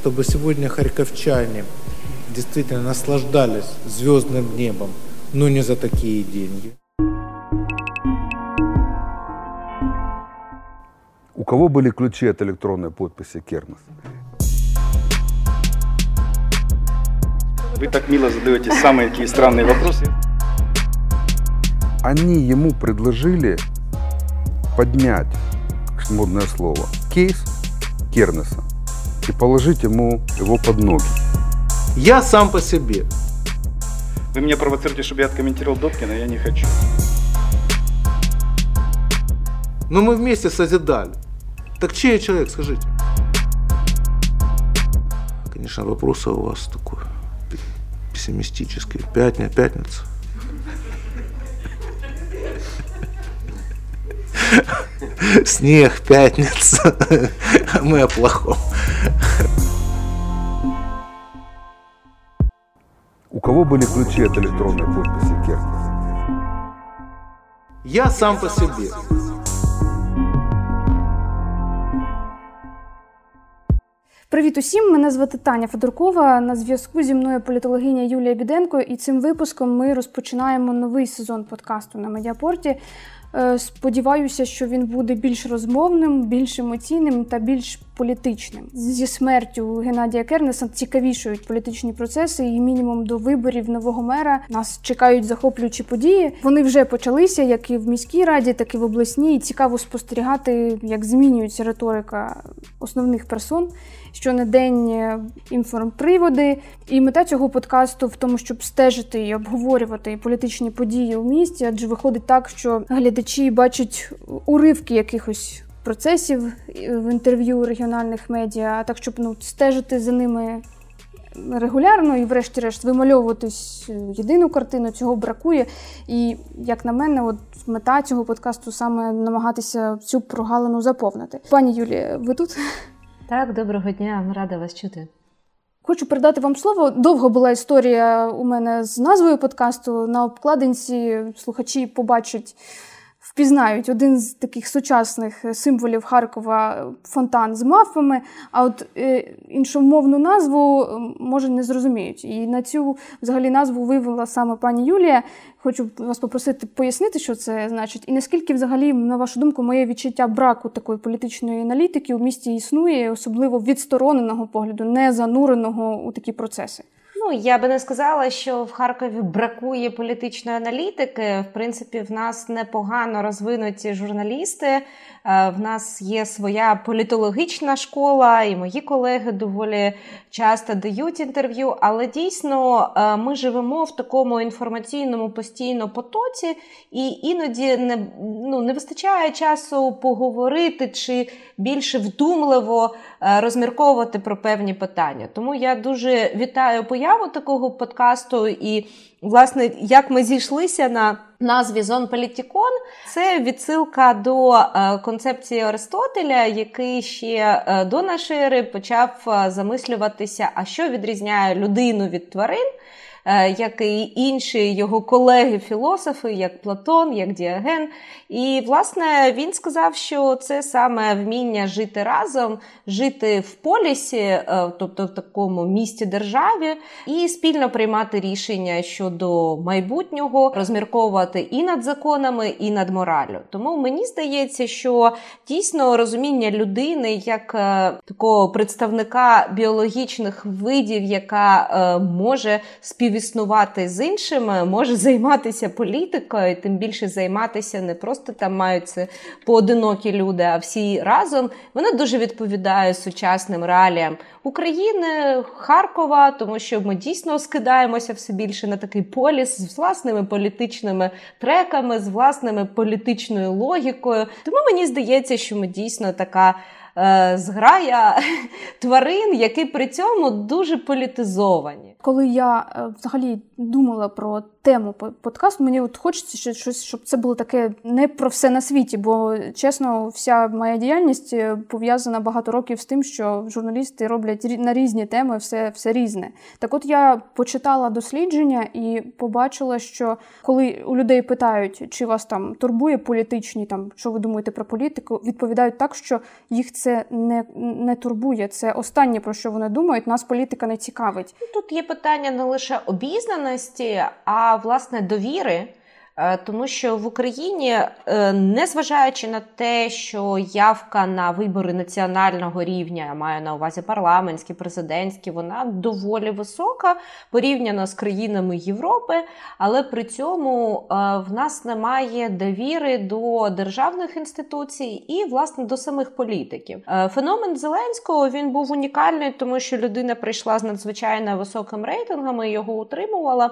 чтобы сегодня харьковчане действительно наслаждались звездным небом, но не за такие деньги. У кого были ключи от электронной подписи Кернес? Вы так мило задаете самые такие странные вопросы. Они ему предложили поднять, модное слово, кейс Кернеса и положить ему его под ноги. Я сам по себе. Вы меня провоцируете, чтобы я откомментировал Добкина, я не хочу. Но мы вместе созидали. Так чей я человек, скажите? Конечно, вопрос у вас такой пессимистический. Пятня, пятница. Снег, пятница. Мы о плохом. Кого были ключи от электронной подписи Кернес? Я сам по себе. Привіт усім! Мене звати Таня Федоркова. На зв'язку зі мною політологиня Юлія Біденко. І цим випуском ми розпочинаємо новий сезон подкасту на Медіапорті. Е, сподіваюся, що він буде більш розмовним, більш емоційним та більш політичним. Зі смертю Геннадія Кернеса цікавішують політичні процеси, і мінімум до виборів нового мера нас чекають захоплюючі події. Вони вже почалися, як і в міській раді, так і в обласній. Цікаво спостерігати, як змінюється риторика основних персон. Що на день е, інформприводи, і мета цього подкасту в тому, щоб стежити і обговорювати політичні події у місті, адже виходить так, що глядачі бачать уривки якихось процесів в інтерв'ю регіональних медіа, а так щоб ну стежити за ними. Регулярно і, врешті-решт, вимальовуватись єдину картину цього бракує. І, як на мене, от мета цього подкасту саме намагатися цю прогалину заповнити. Пані Юлія, ви тут? Так, доброго дня, рада вас чути. Хочу передати вам слово. Довго була історія у мене з назвою подкасту. На обкладинці слухачі побачать впізнають один з таких сучасних символів Харкова фонтан з мафами, а от е, іншомовну назву може не зрозуміють. І на цю взагалі назву вивела саме пані Юлія. Хочу вас попросити пояснити, що це значить, і наскільки взагалі, на вашу думку, моє відчуття браку такої політичної аналітики у місті існує, особливо відстороненого погляду, не зануреного у такі процеси. Ну, я би не сказала, що в Харкові бракує політичної аналітики. В принципі, в нас непогано розвинуті журналісти. Е, в нас є своя політологічна школа, і мої колеги доволі часто дають інтерв'ю. Але дійсно е, ми живемо в такому інформаційному постійно потоці, і іноді не ну, не вистачає часу поговорити чи більше вдумливо е, розмірковувати про певні питання. Тому я дуже вітаю появу такого подкасту і, власне, як ми зійшлися на назві Зон Політікон, це відсилка до е, концепції Аристотеля, який ще е, до нашої ери почав е, замислюватися, а що відрізняє людину від тварин. Е, як і інші його колеги-філософи, як Платон, як Діаген. І, власне, він сказав, що це саме вміння жити разом, жити в полісі, е, тобто в такому місті державі, і спільно приймати рішення щодо майбутнього, розмірковувати і над законами, і над моралю. Тому мені здається, що дійсно розуміння людини як е, такого представника біологічних видів, яка може співпрацювати співіснувати з іншими, може займатися політикою, тим більше займатися не просто там маються поодинокі люди, а всі разом. Вона дуже відповідає сучасним реаліям України, Харкова, тому що ми дійсно скидаємося все більше на такий поліс з власними політичними треками, з власними політичною логікою. Тому мені здається, що ми дійсно така. Е, зграя тварин, які при цьому дуже політизовані. Коли я е, взагалі думала про тему подкасту, мені от хочеться щось, щоб це було таке не про все на світі, бо чесно, вся моя діяльність е, пов'язана багато років з тим, що журналісти роблять на різні теми все, все різне. Так, от я почитала дослідження і побачила, що коли у людей питають, чи вас там турбує політичні, там що ви думаєте про політику, відповідають так, що їх це не не турбує. Це останнє про що вони думають. Нас політика не цікавить. Тут є питання не лише обізнаності, а власне довіри. Е, тому що в Україні, е, незважаючи на те, що явка на вибори національного рівня, я маю на увазі парламентські, президентські, вона доволі висока порівняно з країнами Європи, але при цьому е, в нас немає довіри до державних інституцій і, власне, до самих політиків. Феномен Зеленського він був унікальний, тому що людина прийшла з надзвичайно високим рейтингом і його утримувала.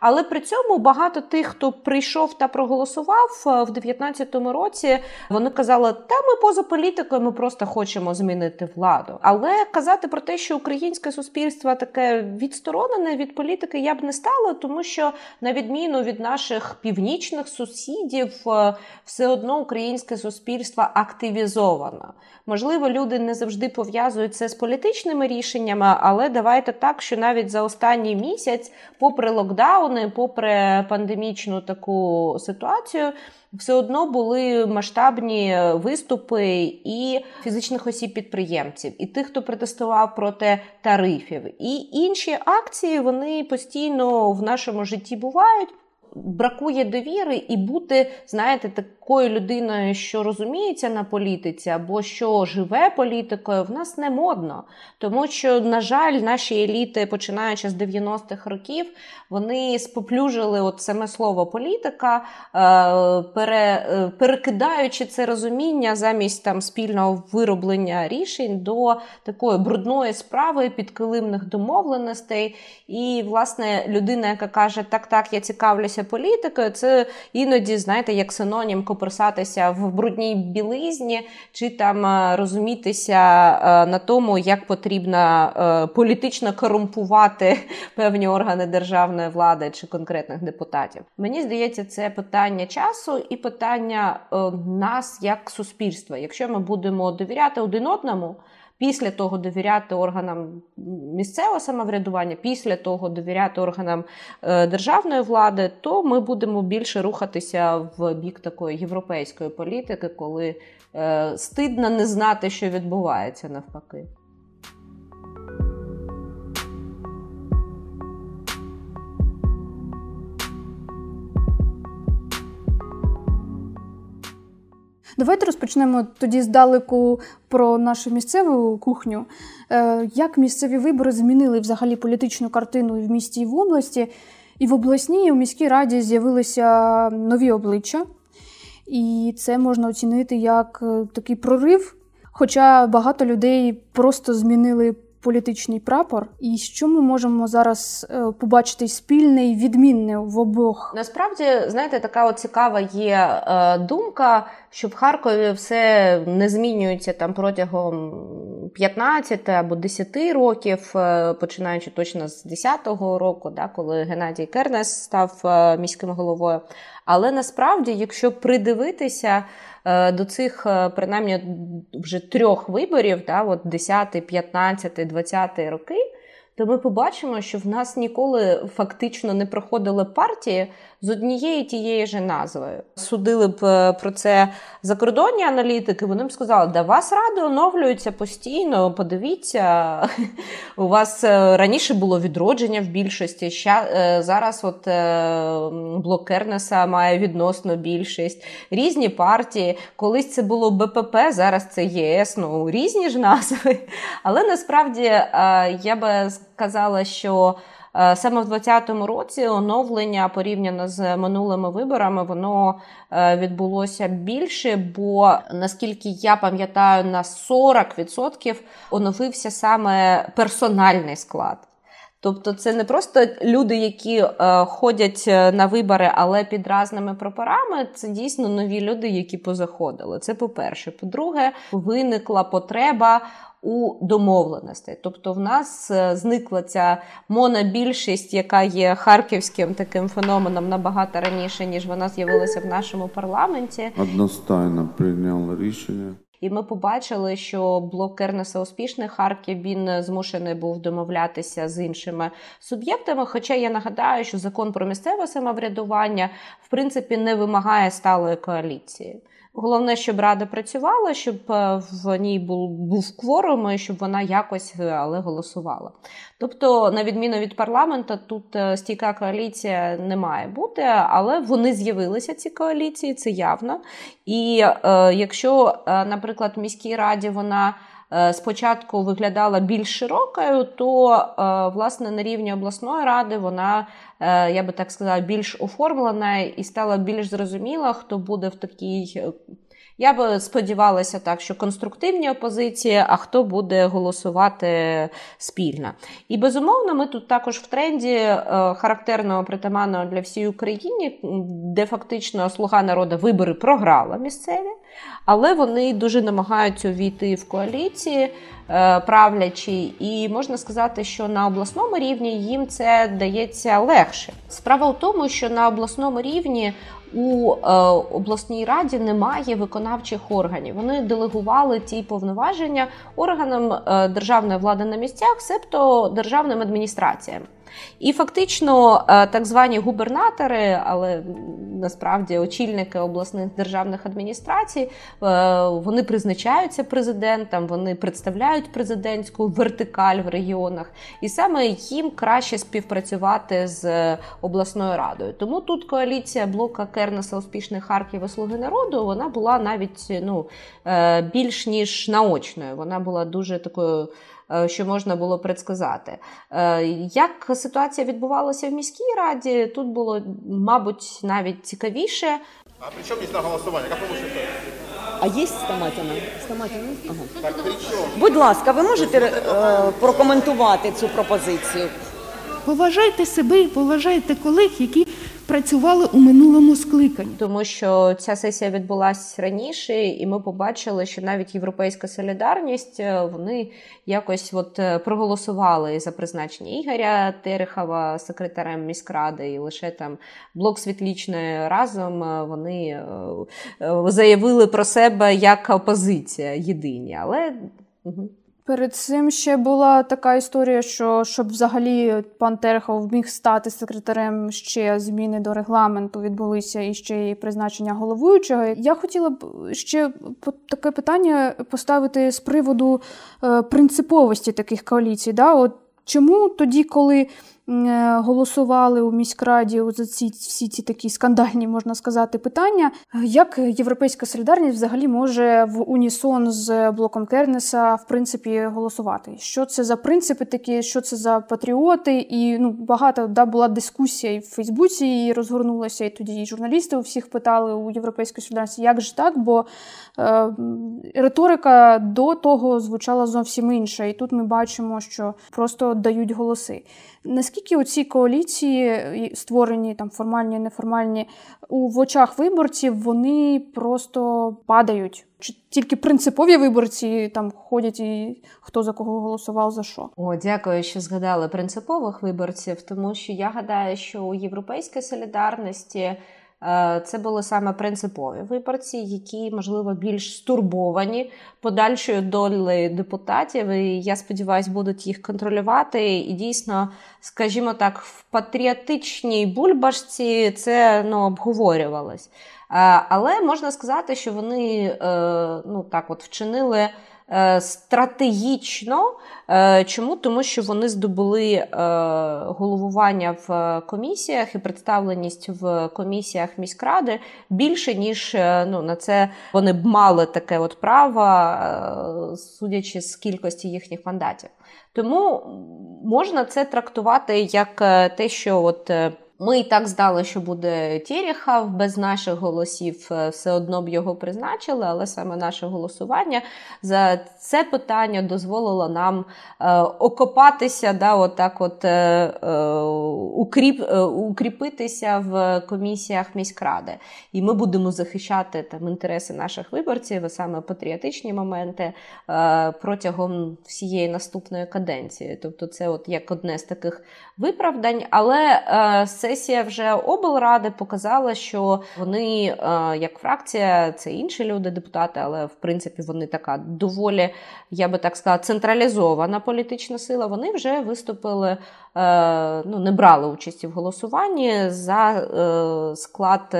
Але при цьому багато тих, хто прийшов прийшов та проголосував е, в 2019 році. Вони казали, та ми поза політикою, ми просто хочемо змінити владу. Але казати про те, що українське суспільство таке відсторонене від політики, я б не стала, тому що на відміну від наших північних сусідів, е, все одно українське суспільство активізовано. Можливо, люди не завжди пов'язують це з політичними рішеннями, але давайте так, що навіть за останній місяць, попри локдауни, попри пандемічну таку ситуацію, все одно були масштабні виступи і фізичних осіб-підприємців, і тих, хто протестував проти тарифів, і інші акції вони постійно в нашому житті бувають. Бракує довіри і бути, знаєте, такою людиною, що розуміється на політиці, або що живе політикою, в нас не модно. Тому що, на жаль, наші еліти, починаючи з 90-х років, вони споплюжили от саме слово політика, е, е, перекидаючи це розуміння замість там спільного вироблення рішень до такої брудної справи, підкилимних домовленостей. І, власне, людина, яка каже, так, так, я цікавлюся політикою, це іноді, знаєте, як синонім копирсатися в брудній білизні, чи там е, розумітися на тому, як потрібно політично корумпувати певні органи державної влади чи конкретних депутатів. Мені здається, це питання часу і питання е, нас як суспільства. Якщо ми будемо довіряти один одному. Після того довіряти органам місцевого самоврядування, після того довіряти органам е, державної влади, то ми будемо більше рухатися в бік такої європейської політики, коли е, стидно не знати, що відбувається навпаки. Давайте розпочнемо тоді здалеку про нашу місцеву кухню. Е, як місцеві вибори змінили взагалі політичну картину в місті і в області? І в обласній і у міській раді з'явилися нові обличчя, і це можна оцінити як е, такий прорив. Хоча багато людей просто змінили політичний прапор, і що ми можемо зараз е, побачити спільне і відмінне в обох? Насправді, знаєте, така от цікава є думка, що в Харкові все не змінюється там протягом 15 або 10 років, е, починаючи точно з 10-го року, да, коли Геннадій Кернес став міським головою. Але насправді, якщо придивитися. Е, до цих, е, принаймні, вже трьох виборів, да, от 10, 15, 20 роки, то ми побачимо, що в нас ніколи фактично не проходили партії з однією тією ж назвою. Судили б е, про це закордонні аналітики. Вони б сказали, да вас ради оновлюються постійно. Подивіться, у вас е, раніше було відродження в більшості. Е, зараз от блок Кернеса має відносно більшість. Різні партії. Колись це було БПП, зараз це ЄС. Ну різні ж назви. Але насправді я би сказала, що. Е, саме в 2020 році оновлення порівняно з минулими виборами воно е, відбулося більше, бо наскільки я пам'ятаю, на 40% оновився саме персональний склад. Тобто це не просто люди, які е, ходять на вибори, але під разними прапорами. Це дійсно нові люди, які позаходили. Це по-перше. По-друге, виникла потреба у домовленостей. Тобто, в нас е, зникла ця монобільшість, яка є харківським таким феноменом набагато раніше, ніж вона з'явилася в нашому парламенті. Одностайно прийняли рішення. І ми побачили, що блок Кернеса успішний Харків він змушений був домовлятися з іншими суб'єктами. Хоча я нагадаю, що закон про місцеве самоврядування в принципі не вимагає сталої коаліції. Головне, щоб рада працювала, щоб е, в ній був був кворум, і щоб вона якось е, але голосувала. Тобто, на відміну від парламенту, тут е, стійка коаліція не має бути, але вони з'явилися ці коаліції, це явно. І е, якщо, наприклад, в міській раді вона. Спочатку виглядала більш широкою, то власне на рівні обласної ради вона, я би так сказала, більш оформлена і стала більш зрозуміла, хто буде в такій я би сподівалася так, що конструктивні опозиції, а хто буде голосувати спільно. І безумовно, ми тут також в тренді е, характерного притаманного для всієї України, де фактично слуга народу вибори програла місцеві, але вони дуже намагаються увійти в коаліції. Е, правлячі, і можна сказати, що на обласному рівні їм це дається легше. Справа в тому, що на обласному рівні у е, обласній раді немає виконавчих органів. Вони делегували ті повноваження органам е, державної влади на місцях, себто державним адміністраціям. І фактично е, так звані губернатори, але насправді очільники обласних державних адміністрацій, е, вони призначаються президентом, вони представляють президентську вертикаль в регіонах, і саме їм краще співпрацювати з обласною радою. Тому тут коаліція блока Кернеса успішних Харків і Слуги народу вона була навіть ну е, більш ніж наочною. Вона була дуже такою. Е, що можна було предсказати. Е, як ситуація відбувалася в міській раді, тут було, мабуть, навіть цікавіше. А при чому здесь голосування? Як ви можете? А є Стаматіна? Стаматіна? Ага. Так. Будь ласка, ви можете е, прокоментувати цю пропозицію? Поважайте себе і поважайте колег, які працювали у минулому скликанні, тому що ця сесія відбулася раніше, і ми побачили, що навіть європейська солідарність е, вони якось от е, проголосували за призначення Ігоря Терехова секретарем міськради, і лише там блок світлічної разом е, вони заявили про себе як опозиція єдині, але. Перед цим ще була така історія, що щоб взагалі пан Терехов міг стати секретарем ще зміни до регламенту відбулися і ще й призначення головуючого. Я хотіла б ще таке питання поставити з приводу е, принциповості таких коаліцій. Да? От Чому тоді, коли голосували у міськраді за ці всі ці такі скандальні, можна сказати, питання. Як Європейська солідарність взагалі може в унісон з блоком Кернеса в принципі голосувати? Що це за принципи такі, що це за патріоти? І ну багато да була дискусія і в Фейсбуці і розгорнулася, і тоді і журналісти у всіх питали у Європейської солідарності, як же так? Бо е, риторика до того звучала зовсім інша, і тут ми бачимо, що просто дають голоси. Наскільки оці коаліції, створені там формальні, неформальні, у в очах виборців вони просто падають? Чи тільки принципові виборці там ходять і хто за кого голосував за що? О, дякую, що згадали принципових виборців, тому що я гадаю, що у європейській солідарності. Е, це були саме принципові виборці, які, можливо, більш стурбовані подальшою долею депутатів. І я сподіваюся, будуть їх контролювати. І дійсно, скажімо так, в патріотичній бульбашці це ну, обговорювалось. Е, але можна сказати, що вони е, ну, так от вчинили. Е, стратегічно. Е, чому? Тому що вони здобули е, головування в комісіях і представленість в комісіях міськради більше, ніж ну, на це вони б мали таке от право, судячи з кількості їхніх мандатів. Тому можна це трактувати як те, що от. Ми і так знали, що буде Тєріхав, без наших голосів е, все одно б його призначили, але саме наше голосування за це питання дозволило нам е, окопатися, да, отак от, е, е укріп, е, укріпитися в комісіях міськради. І ми будемо захищати там інтереси наших виборців, саме патріотичні моменти е, протягом всієї наступної каденції. Тобто, це от як одне з таких виправдань, але е, сесія вже облради показала, що вони, е, як фракція, це інші люди, депутати, але в принципі вони така доволі, я би так сказала, централізована політична сила. Вони вже виступили Е, ну, не брали участі в голосуванні за е, склад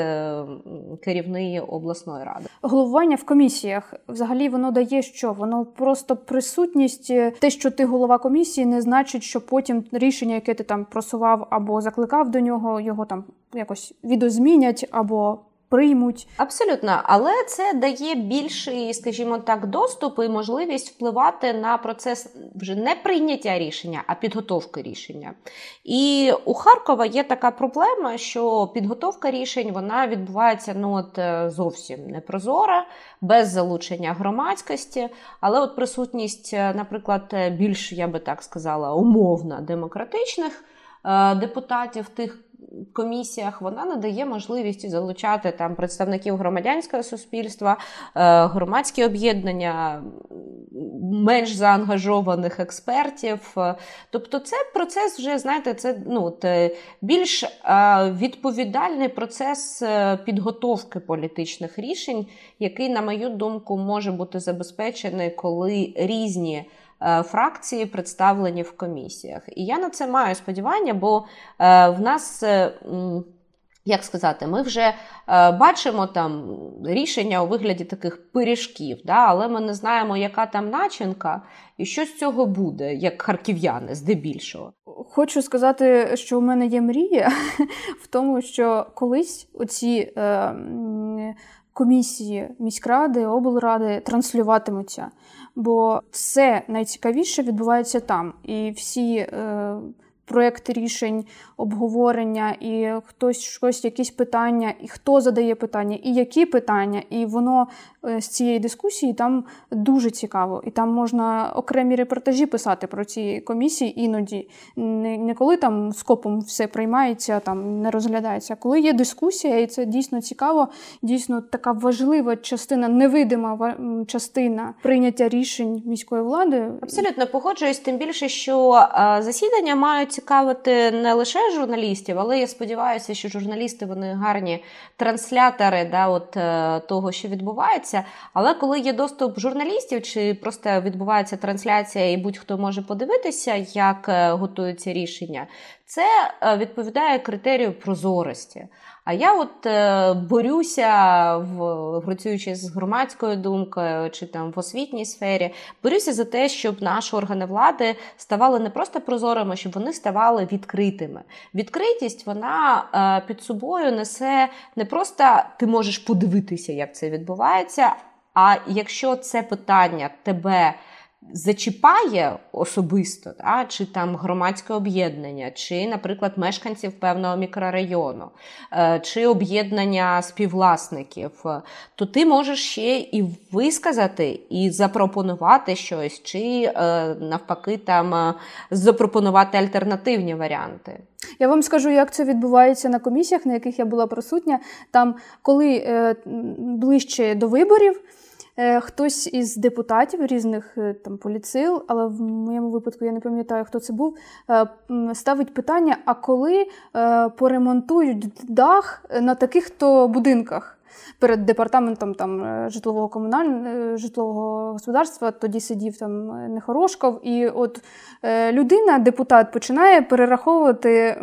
керівної обласної ради. Головування в комісіях взагалі воно дає що? Воно просто присутність, те, що ти голова комісії, не значить, що потім рішення, яке ти там просував або закликав до нього, його там якось відозмінять або приймуть. Абсолютно, але це дає більший, скажімо так, доступ і можливість впливати на процес вже не прийняття рішення, а підготовки рішення. І у Харкова є така проблема, що підготовка рішень вона відбувається ну от е, зовсім непрозора, без залучення громадськості. Але от присутність, е, наприклад, більш я би так сказала, умовно демократичних е, депутатів тих комісіях вона надає можливість залучати там представників громадянського суспільства, е, громадські об'єднання, менш заангажованих експертів. Тобто, це процес вже, знаєте, це ну, більш е, відповідальний процес е, підготовки політичних рішень, який, на мою думку, може бути забезпечений, коли різні. Е, фракції представлені в комісіях. І я на це маю сподівання, бо е, в нас. Е, як сказати, ми вже бачимо там рішення у вигляді таких пиріжків, да, але ми не знаємо, яка там начинка і що з цього буде, як харків'яни, здебільшого. Хочу сказати, що у мене є мрія в тому, що колись оці е, комісії міськради, облради транслюватимуться бо все найцікавіше відбувається там. І всі е, проекти рішень, обговорення, і хтось щось, якісь питання, і хто задає питання, і які питання. І воно е, з цієї дискусії там дуже цікаво. І там можна окремі репортажі писати про ці комісії іноді. Не, коли там скопом все приймається, там не розглядається. Коли є дискусія, і це дійсно цікаво, дійсно така важлива частина, невидима частина прийняття рішень міської влади. Абсолютно погоджуюсь, тим більше, що е, засідання мають цікавити не лише журналістів, але я сподіваюся, що журналісти вони гарні транслятори да, от, е, того, що відбувається. Але коли є доступ журналістів, чи просто відбувається трансляція, і будь-хто може подивитися, як е, готуються рішення, це е, відповідає критерію прозорості. А я от е, борюся, в працюючи з громадською думкою чи там в освітній сфері, борюся за те, щоб наші органи влади ставали не просто прозорими, щоб вони ставали відкритими. Відкритість вона е, під собою несе не просто ти можеш подивитися, як це відбувається. А якщо це питання тебе зачіпає особисто, да, чи там громадське об'єднання, чи, наприклад, мешканців певного мікрорайону, е, чи об'єднання співвласників, то ти можеш ще і висказати, і запропонувати щось, чи е, навпаки там е, запропонувати альтернативні варіанти. Я вам скажу, як це відбувається на комісіях, на яких я була присутня. Там, коли е, ближче до виборів. Е, хтось із депутатів різних е, там поліцил, але в моєму випадку я не пам'ятаю, хто це був, е, ставить питання: а коли поремонтують дах на таких то будинках? Перед департаментом там е, житлового комунального е, житлового господарства. Тоді сидів там е, Нехорошков, і от людина, депутат, починає перераховувати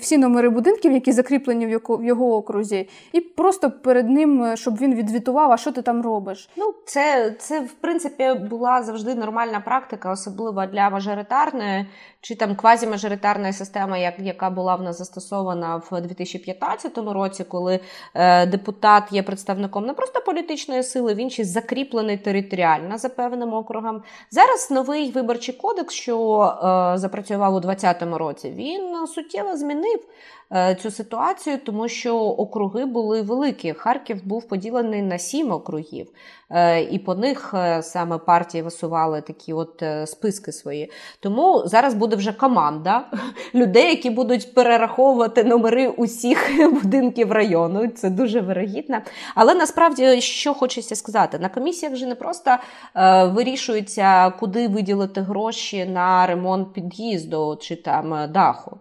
всі номери будинків, які закріплені в його, окрузі, і просто перед ним, щоб він відзвітував, а що ти там робиш. Ну, це, це в принципі була завжди нормальна практика, особливо для мажоритарної чи там квазімажоритарна система, як, яка була в нас застосована в 2015 році, коли е, депутат є представником не просто політичної сили, він ще закріплений територіально за певним округом. Зараз новий виборчий кодекс, що е, запрацював у 2020 році, він суттєво змінив цю ситуацію, тому що округи були великі. Харків був поділений на сім округів, е, і по них е, саме партії висували такі от списки свої. Тому зараз буде вже команда людей, які будуть перераховувати номери усіх будинків району. Це дуже вирогідно. Але насправді, що хочеться сказати, на комісіях вже не просто вирішується, куди виділити гроші на ремонт під'їзду чи там даху.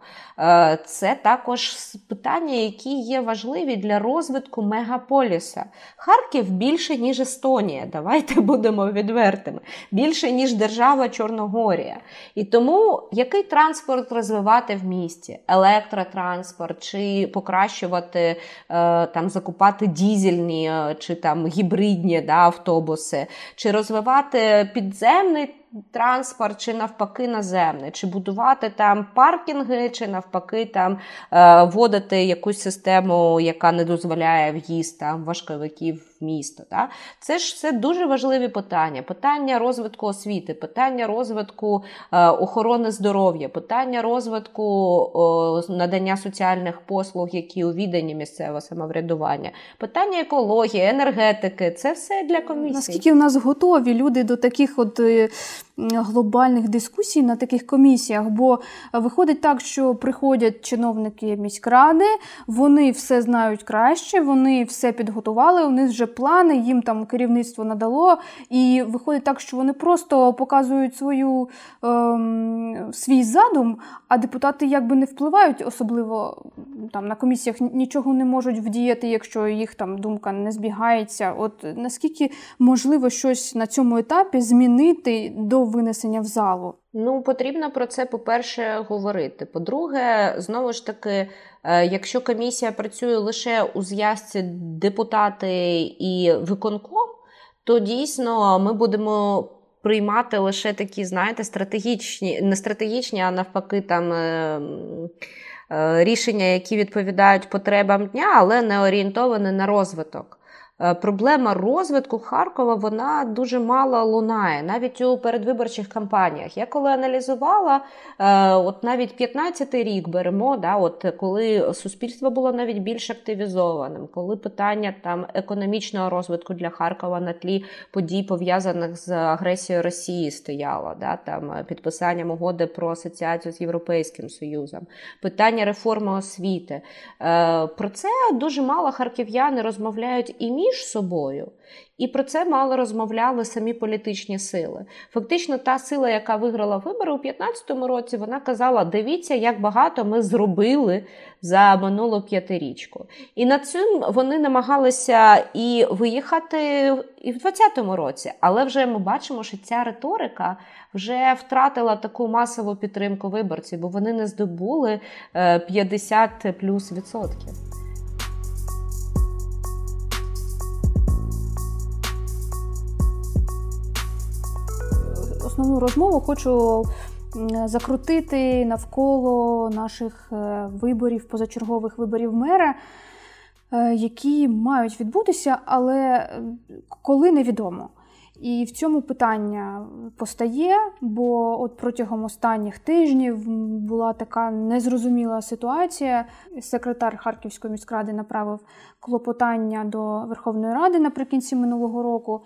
Це також також питання, які є важливі для розвитку мегаполіса. Харків більше, ніж Естонія. Давайте будемо відвертими. Більше, ніж держава Чорногорія. І тому який транспорт розвивати в місті? Електротранспорт, чи покращувати, е, там, закупати дізельні е, чи там гібридні да, автобуси, чи розвивати підземний транспорт, чи навпаки наземний, чи будувати там паркінги, чи навпаки там е, вводити якусь систему, яка не дозволяє в'їзд там важковиків місто. Да? Це ж все дуже важливі питання. Питання розвитку освіти, питання розвитку е, охорони здоров'я, питання розвитку е, надання соціальних послуг, які у віданні місцевого самоврядування, питання екології, енергетики це все для комісії. Наскільки в нас готові люди до таких от е, глобальних дискусій на таких комісіях? Бо виходить так, що приходять чиновники міськради, вони все знають краще, вони все підготували, у них вже плани, їм там керівництво надало. І виходить так, що вони просто показують свою ем, свій задум, а депутати якби не впливають, особливо там на комісіях нічого не можуть вдіяти, якщо їх там думка не збігається. От наскільки можливо щось на цьому етапі змінити до винесення в залу? Ну, потрібно про це, по-перше, говорити. По-друге, знову ж таки, е, якщо комісія працює лише у зв'язці депутати і виконком, то дійсно ми будемо приймати лише такі, знаєте, стратегічні, не стратегічні, а навпаки, там. Е, е, рішення, які відповідають потребам дня, але не орієнтовані на розвиток. Е, проблема розвитку Харкова вона дуже мало лунає, навіть у передвиборчих кампаніях. Я коли аналізувала, е, от навіть 15-й рік беремо, да, от коли суспільство було навіть більш активізованим, коли питання там економічного розвитку для Харкова на тлі подій, пов'язаних з агресією Росії, стояло, да, там підписанням угоди про асоціацію з Європейським Союзом, питання реформи освіти. Е, про це дуже мало харків'яни розмовляють і між між собою. І про це мало розмовляли самі політичні сили. Фактично, та сила, яка виграла вибори у 2015 році, вона казала: дивіться, як багато ми зробили за минулу п'ятирічку. І над цим вони намагалися і виїхати і в 2020 році. Але вже ми бачимо, що ця риторика вже втратила таку масову підтримку виборців, бо вони не здобули 50 е, плюс відсотків. Основну розмову хочу закрутити навколо наших е, виборів, позачергових виборів мера, е, які мають відбутися, але е, коли невідомо. І в цьому питання постає, бо от протягом останніх тижнів була така незрозуміла ситуація. Секретар Харківської міськради направив клопотання до Верховної Ради наприкінці минулого року.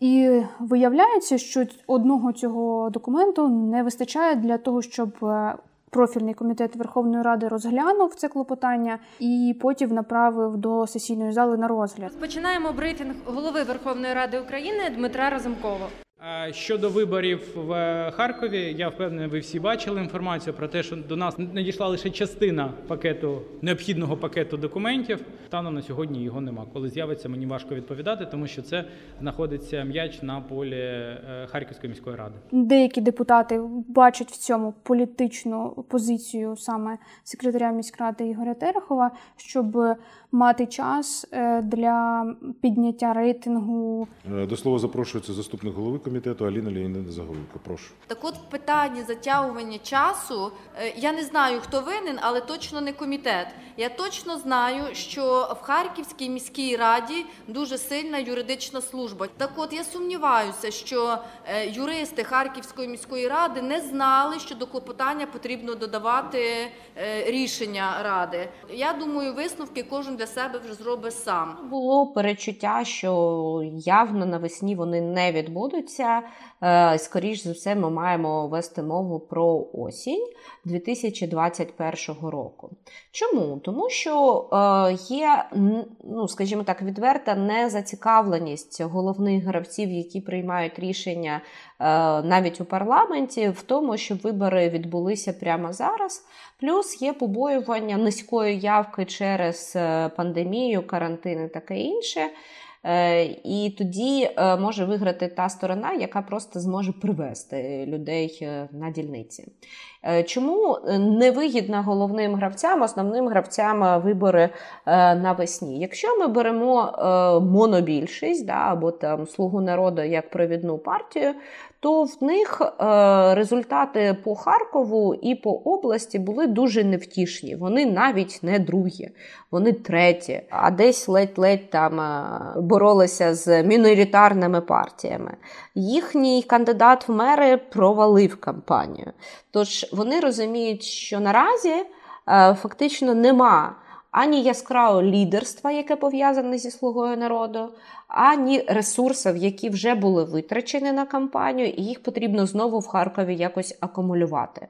І виявляється, що одного цього документу не вистачає для того, щоб е, профільний комітет Верховної Ради розглянув це клопотання і потім направив до сесійної зали на розгляд. Починаємо брифінг голови Верховної Ради України Дмитра Разумкова. Щодо виборів в Харкові, я впевнений, ви всі бачили інформацію про те, що до нас надійшла лише частина пакету необхідного пакету документів. Станом на сьогодні його нема. Коли з'явиться, мені важко відповідати, тому що це знаходиться м'яч на полі е, Харківської міської ради. Деякі депутати бачать в цьому політичну позицію саме секретаря міськради Ігоря Терехова, щоб мати час е, для підняття рейтингу. Е, до слова запрошується заступник голови комітету Аліна Леонідовна Заголовко. Прошу. Так от в питанні затягування часу е, я не знаю, хто винен, але точно не комітет. Я точно знаю, що в Харківській міській раді дуже сильна юридична служба. Так, от я сумніваюся, що юристи Харківської міської ради не знали, що до клопотання потрібно додавати рішення ради. Я думаю, висновки кожен для для себе вже зробиш сам. Було перечуття, що явно навесні вони не відбудуться, скоріш за все, ми маємо вести мову про осінь 2021 року. Чому? Тому що є, ну скажімо так, відверта незацікавленість головних гравців, які приймають рішення навіть у парламенті, в тому, щоб вибори відбулися прямо зараз. Плюс є побоювання низької явки через е, пандемію, карантин і таке інше. Е, і тоді е, може виграти та сторона, яка просто зможе привести людей на дільниці. Чому невигідно головним гравцям, основним гравцям вибори навесні? Якщо ми беремо монобільшість да, або там слугу народу як провідну партію, то в них е, результати по Харкову і по області були дуже невтішні. Вони навіть не другі, вони треті, а десь ледь-ледь там е, боролися з міноритарними партіями. Їхній кандидат в мери провалив кампанію. Тож вони розуміють, що наразі е, фактично нема ані яскравого лідерства, яке пов'язане зі слугою народу, ані ресурсів, які вже були витрачені на кампанію, і їх потрібно знову в Харкові якось акумулювати.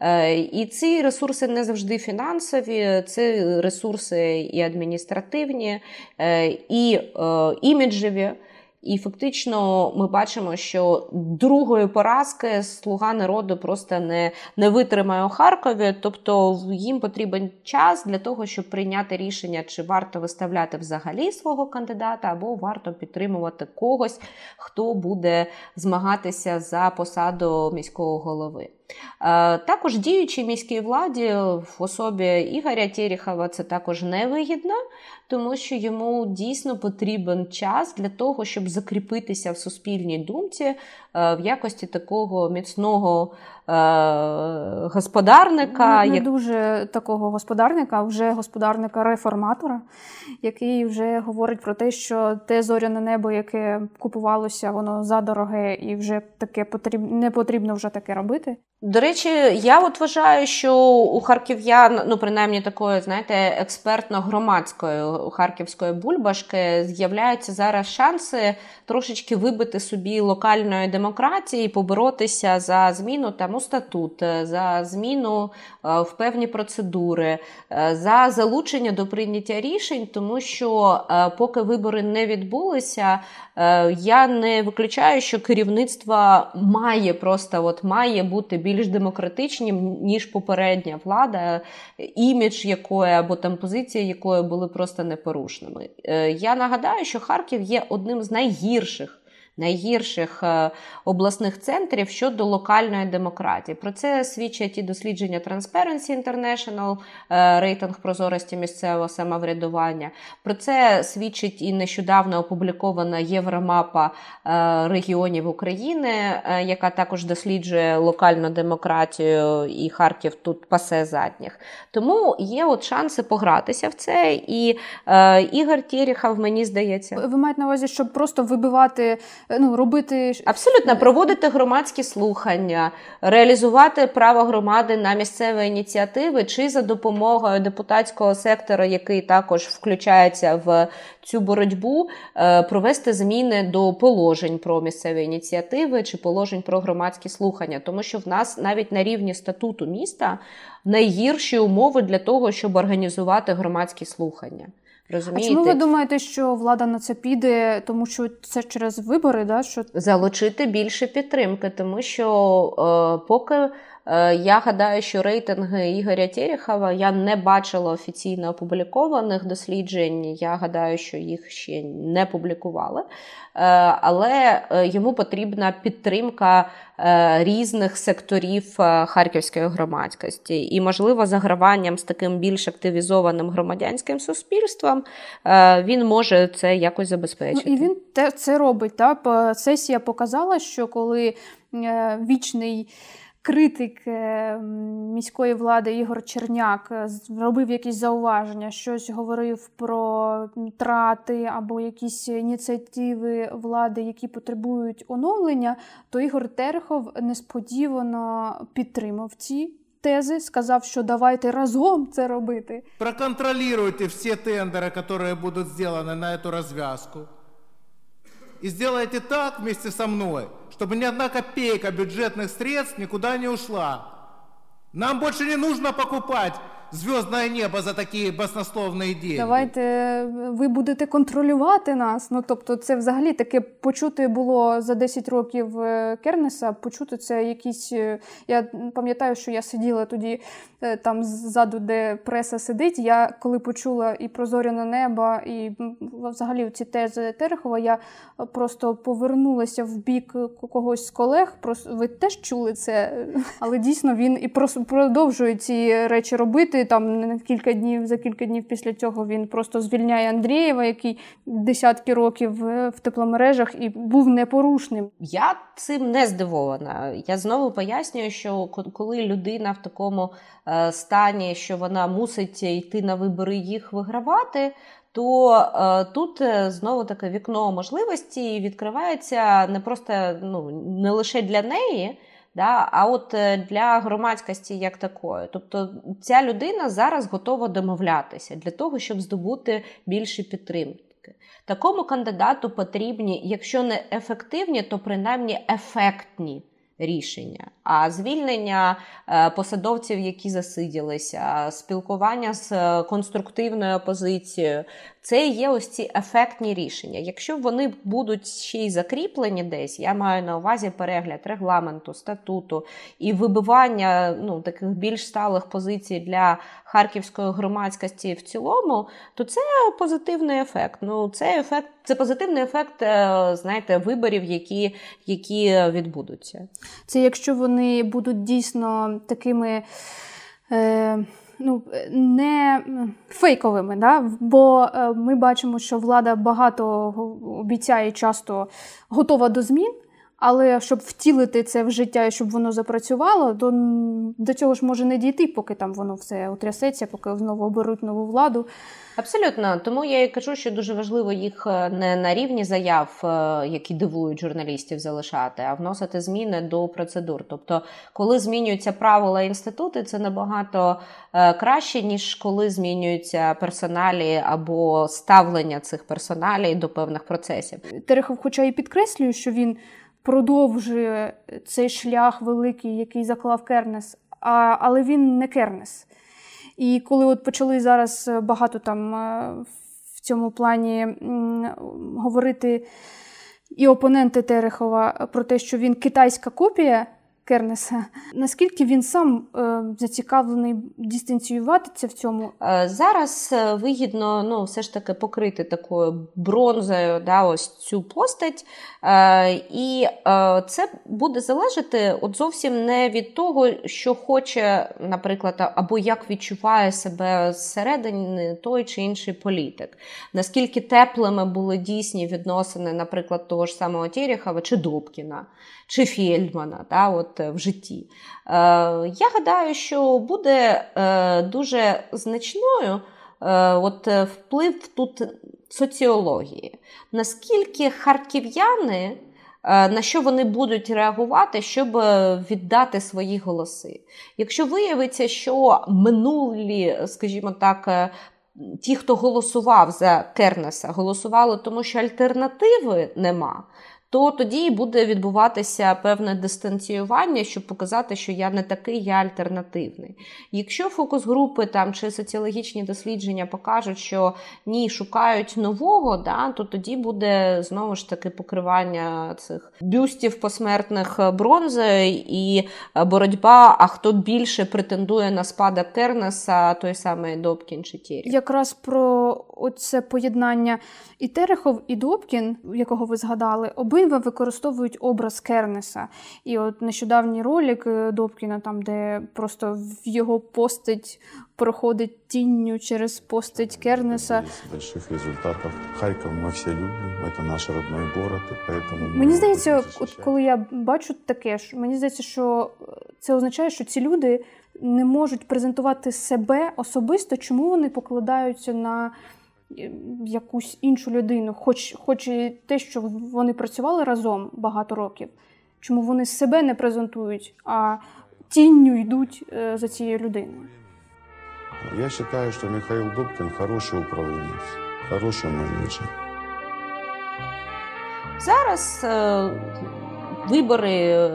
Е, і ці ресурси не завжди фінансові, це ресурси і адміністративні, е, і е, іміджеві. І фактично ми бачимо, що другої поразки слуга народу просто не не витримає у Харкові. Тобто їм потрібен час для того, щоб прийняти рішення, чи варто виставляти взагалі свого кандидата, або варто підтримувати когось, хто буде змагатися за посаду міського голови. Е, також діючій міській владі в особі Ігоря Терехова це також невигідно, тому що йому дійсно потрібен час для того, щоб закріпитися в суспільній думці в якості такого міцного е, господарника. Не, не дуже такого господарника, а вже господарника-реформатора, який вже говорить про те, що те зоряне небо, яке купувалося, воно задороге і вже таке потрібно не потрібно вже таке робити. До речі, я от вважаю, що у харків'ян, ну принаймні такої, знаєте, експертно-громадської харківської бульбашки з'являються зараз шанси трошечки вибити собі локальної демократії, поборотися за зміну там у статут, за зміну е, в певні процедури, е, за залучення до прийняття рішень, тому що е, поки вибори не відбулися, я не виключаю, що керівництво має просто от має бути більш демократичним, ніж попередня влада, імідж якої або там позиція якої були просто непорушними. Е, я нагадаю, що Харків є одним з найгірших найгірших е, обласних центрів щодо локальної демократії. Про це свідчать і дослідження Transparency International, е, рейтинг прозорості місцевого самоврядування. Про це свідчить і нещодавно опублікована Євромапа е, регіонів України, яка також досліджує локальну демократію, і Харків тут пасе задніх. Тому є от шанси погратися в це. І Ігор Тєріхов, мені здається, ви маєте на увазі, щоб просто вибивати ну, робити абсолютно проводити громадські слухання, реалізувати право громади на місцеві ініціативи чи за допомогою депутатського сектора, який також включається в цю боротьбу, е, провести зміни до положень про місцеві ініціативи чи положень про громадські слухання, тому що в нас навіть на рівні статуту міста найгірші умови для того, щоб організувати громадські слухання. Розумієте? А чому ви думаєте, що влада на це піде, тому що це через вибори? да? Що... Залучити більше підтримки, тому що е, поки я гадаю, що рейтинги Ігоря Терехова я не бачила офіційно опублікованих досліджень. Я гадаю, що їх ще не публікували. Е, але е, йому потрібна підтримка різних секторів харківської громадськості. І, можливо, заграванням з таким більш активізованим громадянським суспільством він може це якось забезпечити. Ну, І він це робить. Так? Сесія показала, що коли вічний критик е, міської влади Ігор Черняк е, зробив якісь зауваження, щось говорив про трати або якісь ініціативи влади, які потребують оновлення, то Ігор Терехов несподівано підтримав ці. Тези сказав, що давайте разом це робити. Проконтролюйте всі тендери, які будуть зроблені на цю розв'язку. И сделайте так вместе со мной, чтобы ни одна копейка бюджетных средств никуда не ушла. Нам больше не нужно покупать звездное небо за такі баснословні дії. Давайте ви будете контролювати нас. Ну тобто, це взагалі таке почути було за 10 років е, Кернеса. Почути це якісь. е, Я пам'ятаю, що я сиділа тоді е, там ззаду, де преса сидить. Я коли почула і про зоряне небо, і взагалі ці тези Терехова, я просто повернулася в бік когось з колег. Просто ви теж чули це, але дійсно він і продовжує ці речі робити. Там на кілька днів за кілька днів після цього він просто звільняє Андрієва, який десятки років е, в тепломережах і був непорушним. Я цим не здивована. Я знову пояснюю, що коли людина в такому е, стані, що вона мусить йти на вибори їх вигравати. То е, тут знову таке вікно можливості відкривається не просто ну, не лише для неї, да, а от е, для громадськості як такої. Тобто ця людина зараз готова домовлятися для того, щоб здобути більше підтримки. Такому кандидату потрібні, якщо не ефективні, то принаймні ефектні рішення. А звільнення е, посадовців, які засиділися, спілкування з е, конструктивною опозицією, це є ось ці ефектні рішення. Якщо вони будуть ще й закріплені десь, я маю на увазі перегляд регламенту, статуту і вибивання ну, таких більш сталих позицій для харківської громадськості в цілому, то це позитивний ефект. Ну, це ефект, це позитивний ефект, е, знаєте, виборів, які, які відбудуться. Це якщо вони будуть дійсно такими. Е, Ну, не фейковими, да? бо е, ми бачимо, що влада багато обіцяє часто готова до змін, але щоб втілити це в життя і щоб воно запрацювало, то до цього ж може не дійти, поки там воно все утрясеться, поки знову оберуть нову владу. Абсолютно, тому я і кажу, що дуже важливо їх е, не на рівні заяв, е, які дивують журналістів, залишати, а вносити зміни до процедур. Тобто, коли змінюються правила інститути, це набагато е, краще, ніж коли змінюються персоналі або ставлення цих персоналій до певних процесів. Терехов, хоча і підкреслює, що він продовжує цей шлях великий, який заклав Кернес, а, але він не Кернес. І коли от почали зараз багато там е, в цьому плані говорити і опоненти Терехова про те, що він китайська копія Кернеса, наскільки він сам е, зацікавлений дистанціюватися в цьому? Е, Зараз е, вигідно ну, все ж таки покрити такою бронзою да, ось цю постать. І це буде залежати от зовсім не від того, що хоче, наприклад, або як відчуває себе зсередини той чи інший політик. Наскільки теплими були дійсні відносини, наприклад, того ж самого Терехова чи Добкіна. Чи Фельдмана да, от, в житті. Е, Я гадаю, що буде е, дуже значною е, от, вплив тут соціології. Наскільки харків'яни, е, на що вони будуть реагувати, щоб віддати свої голоси? Якщо виявиться, що минулі, скажімо так, е, ті, хто голосував за Кернеса, голосували, тому що альтернативи нема то тоді буде відбуватися певне дистанціювання, щоб показати, що я не такий, я альтернативний. Якщо фокус-групи там чи соціологічні дослідження покажуть, що ні, шукають нового, да, то тоді буде знову ж таки покривання цих бюстів посмертних бронзою і боротьба. А хто більше претендує на спадок Кернеса, той самий Добкін чи Тєрі. Якраз про оце поєднання і Терехов, і Добкін, якого ви згадали, обидва використовують образ Кернеса. І от нещодавній ролик Добкіна, там, де просто в його постать проходить тінню через постать Кернеса. Больших результатов. Харьков мы все любим, это наш родной город, и поэтому... мы Мені его здається, будем от защищать. коли я бачу таке, ж, мені здається, що це означає, що ці люди не можуть презентувати себе особисто, чому вони покладаються на е, якусь іншу людину, хоч, хоч і те, що вони працювали разом багато років, чому вони себе не презентують, а тінню йдуть е, за цією людиною. Я считаю, что Михаил Добкин хороший управленец, хороший менеджер. Зараз е, вибори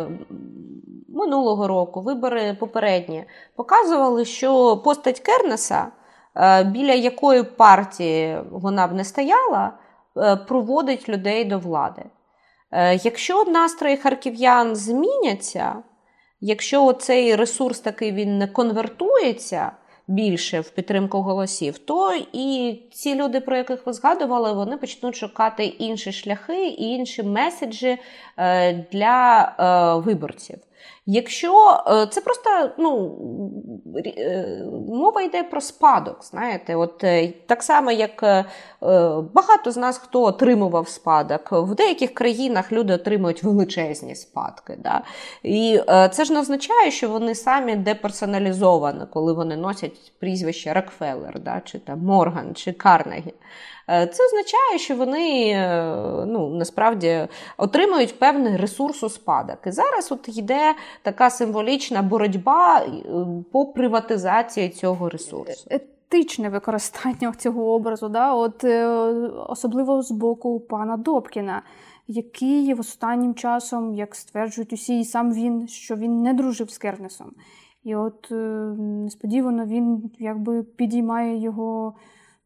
минулого року, вибори попередні, показували, що постать Кернеса, е, біля якої партії вона б не стояла, е, проводить людей до влади. Е, якщо настрої харків'ян зміняться, якщо цей ресурс такий він не конвертується більше в підтримку голосів, то і ці люди, про яких ви згадували, вони почнуть шукати інші шляхи і інші меседжі для виборців. Якщо е, це просто ну, е, мова йде про спадок, знаєте, от е, так само, як багато з нас хто отримував спадок, в деяких країнах люди отримують величезні спадки. Да? І це ж не означає, що вони самі деперсоналізовані, коли вони носять прізвище Рокфеллер, да? чи там Морган, чи Карнегі. Е, це означає, що вони е, ну, насправді отримують певний ресурс у спадок. І зараз от йде така символічна боротьба е, по приватизації цього ресурсу. Етичне використання цього образу, да? от, особливо з боку пана Добкіна. Який в останнім часом, як стверджують усі, і сам він, що він не дружив з Кернесом. І от несподівано він якби підіймає його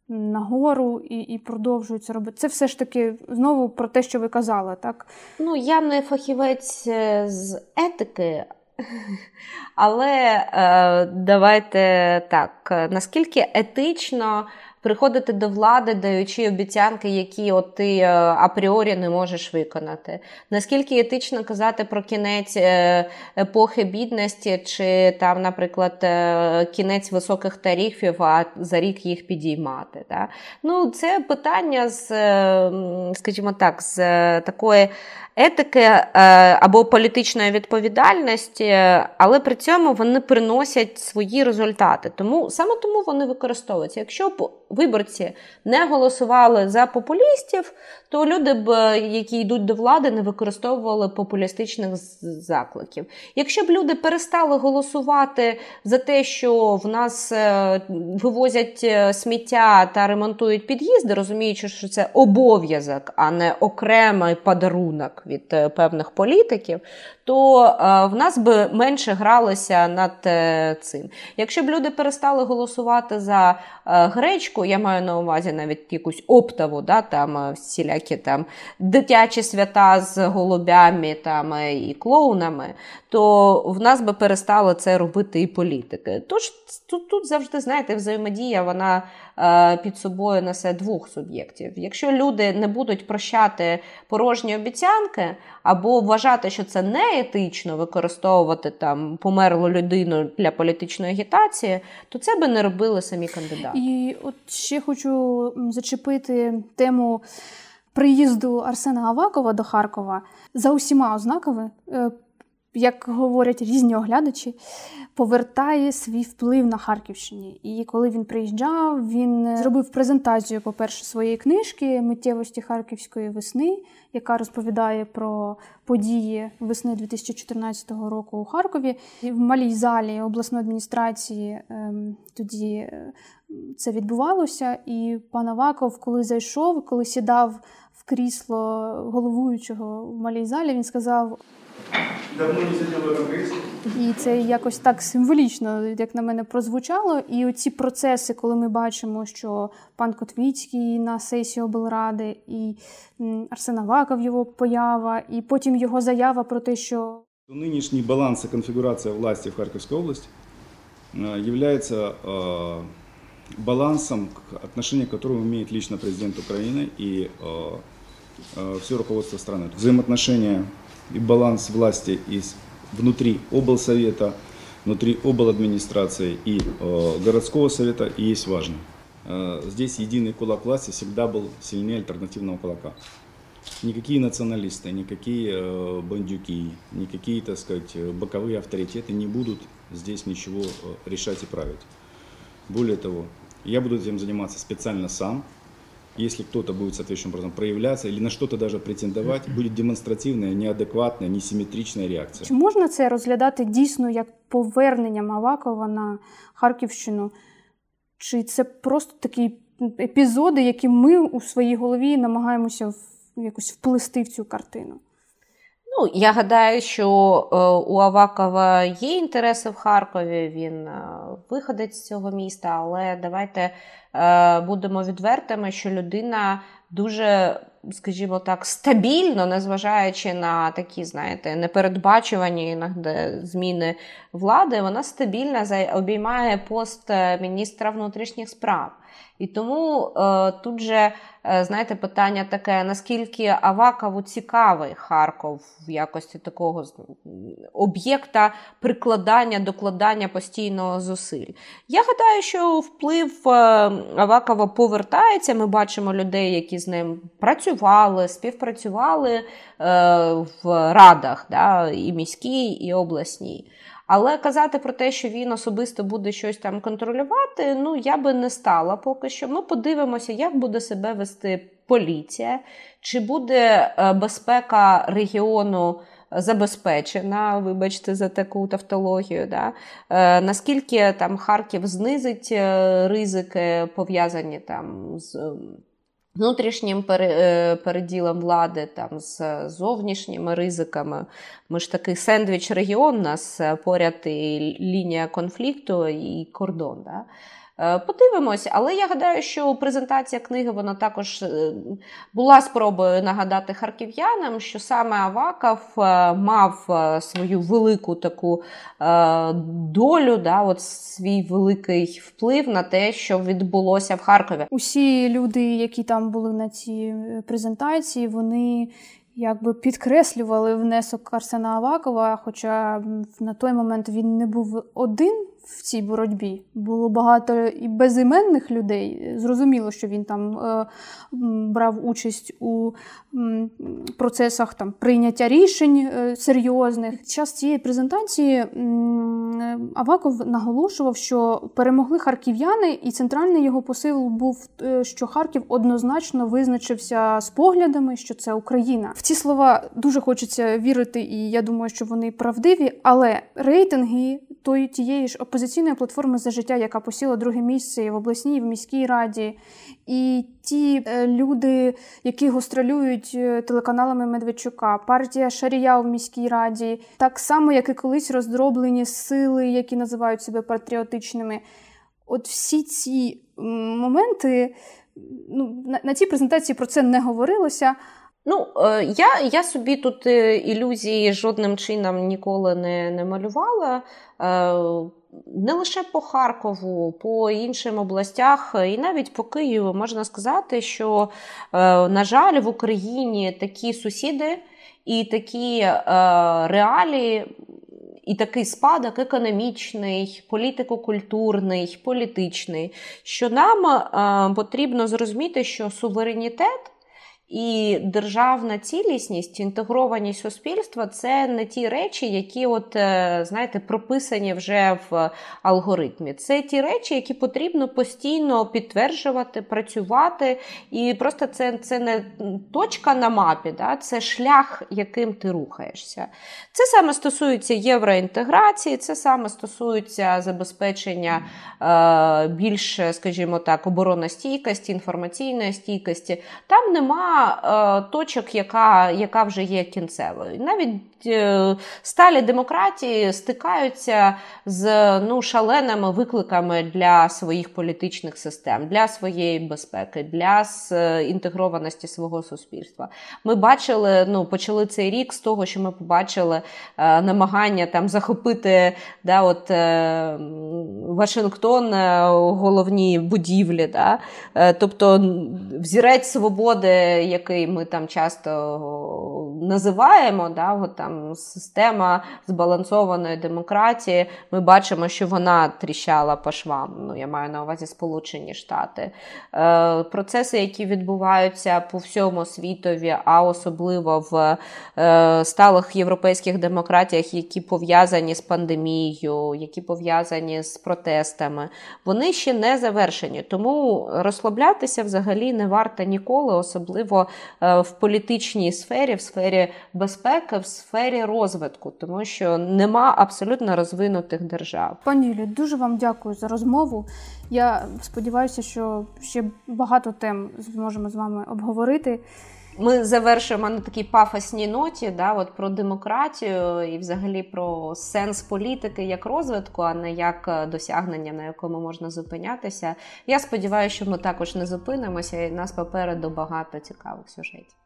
нагору і і продовжують робити. Це все ж таки знову про те, що ви казали, так? Ну, я не фахівець е, з етики, але е, давайте так, наскільки етично приходити до влади, даючи обіцянки, які от ти е, апріорі не можеш виконати. Наскільки етично казати про кінець е, епохи бідності, чи там, наприклад, е, кінець високих тарифів, а за рік їх підіймати? Да? Ну, Це питання з, скажімо так, з такої етики е, або політичної відповідальності, але при цьому вони приносять свої результати. Тому саме тому вони використовуються. Якщо б виборці не голосували за популістів, то люди б, які йдуть до влади, не використовували популістичних закликів. Якщо б люди перестали голосувати за те, що в нас е, вивозять е, сміття та ремонтують під'їзди, розуміючи, що це обов'язок, а не окремий подарунок від е, певних політиків, то е, в нас би менше гралося над е, цим. Якщо б люди перестали голосувати за гречку, я маю на увазі навіть якусь оптову, да, там всілякі там дитячі свята з голубями там, і клоунами, то в нас би перестали це робити і політики. Тож тут, тут завжди, знаєте, взаємодія вона е, під собою несе двох суб'єктів. Якщо люди не будуть прощати порожні обіцянки або вважати, що це не етично використовувати там померлу людину для політичної агітації, то це би не робили самі кандидати. І от ще хочу зачепити тему. Приїзду Арсена Авакова до Харкова за усіма ознаками е, як говорять різні оглядачі, повертає свій вплив на Харківщині. І коли він приїжджав, він зробив презентацію, по-перше, своєї книжки Миттєвості Харківської весни, яка розповідає про події весни 2014 року у Харкові. І в малій залі обласної адміністрації ем, тоді е, це відбувалося. І пан Аваков, коли зайшов, коли сідав в крісло головуючого в малій залі, він сказав. Давно не сидів в. І це якось так символічно, як на мене, прозвучало. І оці процеси, коли ми бачимо, що пан Котвіцький на сесії облради, і Арсен Аваков його поява, і потім його заява про те, що нинішній баланс і конфігурація власті в Харківській області є балансом, отношение к которому имеет лично президент Украины и все руководство страны. Взаимоотношения и баланс власти из внутри облсовета, внутри обладминистрации и э, городского совета и есть важно. Э, здесь единый кулак власти всегда был сильнее альтернативного кулака. Никакие националисты, никакие э, бандюки, никакие, так сказать, боковые авторитеты не будут здесь ничего э, решать и править. Более того, я буду этим заниматься специально сам, если кто-то будет соответствующим образом проявляться или на что-то даже претендовать, будет демонстративная, неадекватная, несимметричная реакція. Чи можна це розглядати дійсно як повернення Мавакова на Харківщину? Чи це просто такі епізоди, які ми у своїй голові намагаємося якось вплести в цю картину? Ну, я гадаю, що е, у Авакова є інтереси в Харкові. Він е, виходить з цього міста, але давайте е, будемо відвертими, що людина дуже, скажімо так, стабільно, незважаючи на такі, знаєте, непередбачувані зміни влади, вона стабільно обіймає пост міністра внутрішніх справ. І тому е, тут же, е, знаєте, питання таке: наскільки Авакову цікавий Харков в якості такого об'єкта прикладання, докладання постійного зусиль? Я гадаю, що вплив е, Авакова повертається. Ми бачимо людей, які з ним працювали, співпрацювали е, в радах, да, і міській, і обласній. Але казати про те, що він особисто буде щось там контролювати, ну я би не стала поки що. Ми подивимося, як буде себе вести поліція, чи буде е, безпека регіону. Забезпечена, вибачте, за таку тавтологію, да? Е, наскільки там Харків знизить е, ризики, пов'язані там з внутрішнім е, переділом влади, там з зовнішніми ризиками. Ми ж такий сендвіч-регіон, у нас е, поряд і лінія конфлікту і кордон. Да? Е, подивимось, але я гадаю, що презентація книги вона також е, була спробою нагадати харків'янам, що саме Аваков е, мав свою велику таку долю, да, от свій великий вплив на те, що відбулося в Харкові. Усі люди, які там були на цій презентації, вони якби підкреслювали внесок Арсена Авакова, хоча на той момент він не був один в цій боротьбі. Було багато і безіменних людей. Зрозуміло, що він там е, брав участь у м, процесах там прийняття рішень е, серйозних. Під час цієї презентації м, Аваков наголошував, що перемогли харків'яни, і центральний його посил був, е, що Харків однозначно визначився з поглядами, що це Україна. В ці слова дуже хочеться вірити, і я думаю, що вони правдиві, але рейтинги тої тієї ж опозиційної платформи за життя, яка посіла друге місце і в обласній, і в міській раді, і ті е, люди, які гостролюють е, телеканалами Медведчука, партія Шарія в міській раді, так само, як і колись роздроблені сили, які називають себе патріотичними. От всі ці моменти ну, на, на цій презентації про це не говорилося. Ну, е, я я собі тут ілюзії жодним чином ніколи не не малювала. Е, не лише по Харкову, по іншим областях, і навіть по Києву можна сказати, що, на жаль, в Україні такі сусіди і такі реалії. І такий спадок економічний, політико-культурний, політичний, що нам е, потрібно зрозуміти, що суверенітет і державна цілісність, інтегрованість суспільства це не ті речі, які, от, е, знаєте, прописані вже в алгоритмі. Це ті речі, які потрібно постійно підтверджувати, працювати. І просто це це не точка на мапі, да? це шлях, яким ти рухаєшся. Це саме стосується євроінтеграції, це саме стосується забезпечення е, більш, скажімо так, оборонностійкості, інформаційної стійкості. Там нема е, точок, яка яка вже є кінцевою. Навіть е, сталі демократії стикаються з ну, шаленими викликами для своїх політичних систем, для своєї безпеки, для інтегрованості свого суспільства. Ми бачили, ну, почали цей рік з того, що ми побачили е, намагання там захопити да, от, е, Вашингтон, е, головні будівлі. Да? Е, тобто взірець свободи який ми там часто називаємо, да, от там система збалансованої демократії, ми бачимо, що вона тріщала по швам. Ну, Я маю на увазі Сполучені Штати. Е, Процеси, які відбуваються по всьому світові, а особливо в е, сталих європейських демократіях, які пов'язані з пандемією, які пов'язані з протестами, вони ще не завершені. Тому розслаблятися взагалі не варто ніколи, особливо Е, в політичній сфері, в сфері безпеки, в сфері розвитку, тому що нема абсолютно розвинутих держав. Пані Юлі, дуже вам дякую за розмову. Я сподіваюся, що ще багато тем зможемо з вами обговорити. Ми завершуємо на такій пафосній ноті, да, от про демократію і взагалі про сенс політики як розвитку, а не як досягнення, на якому можна зупинятися. Я сподіваюся, що ми також не зупинимося, і нас попереду багато цікавих сюжетів.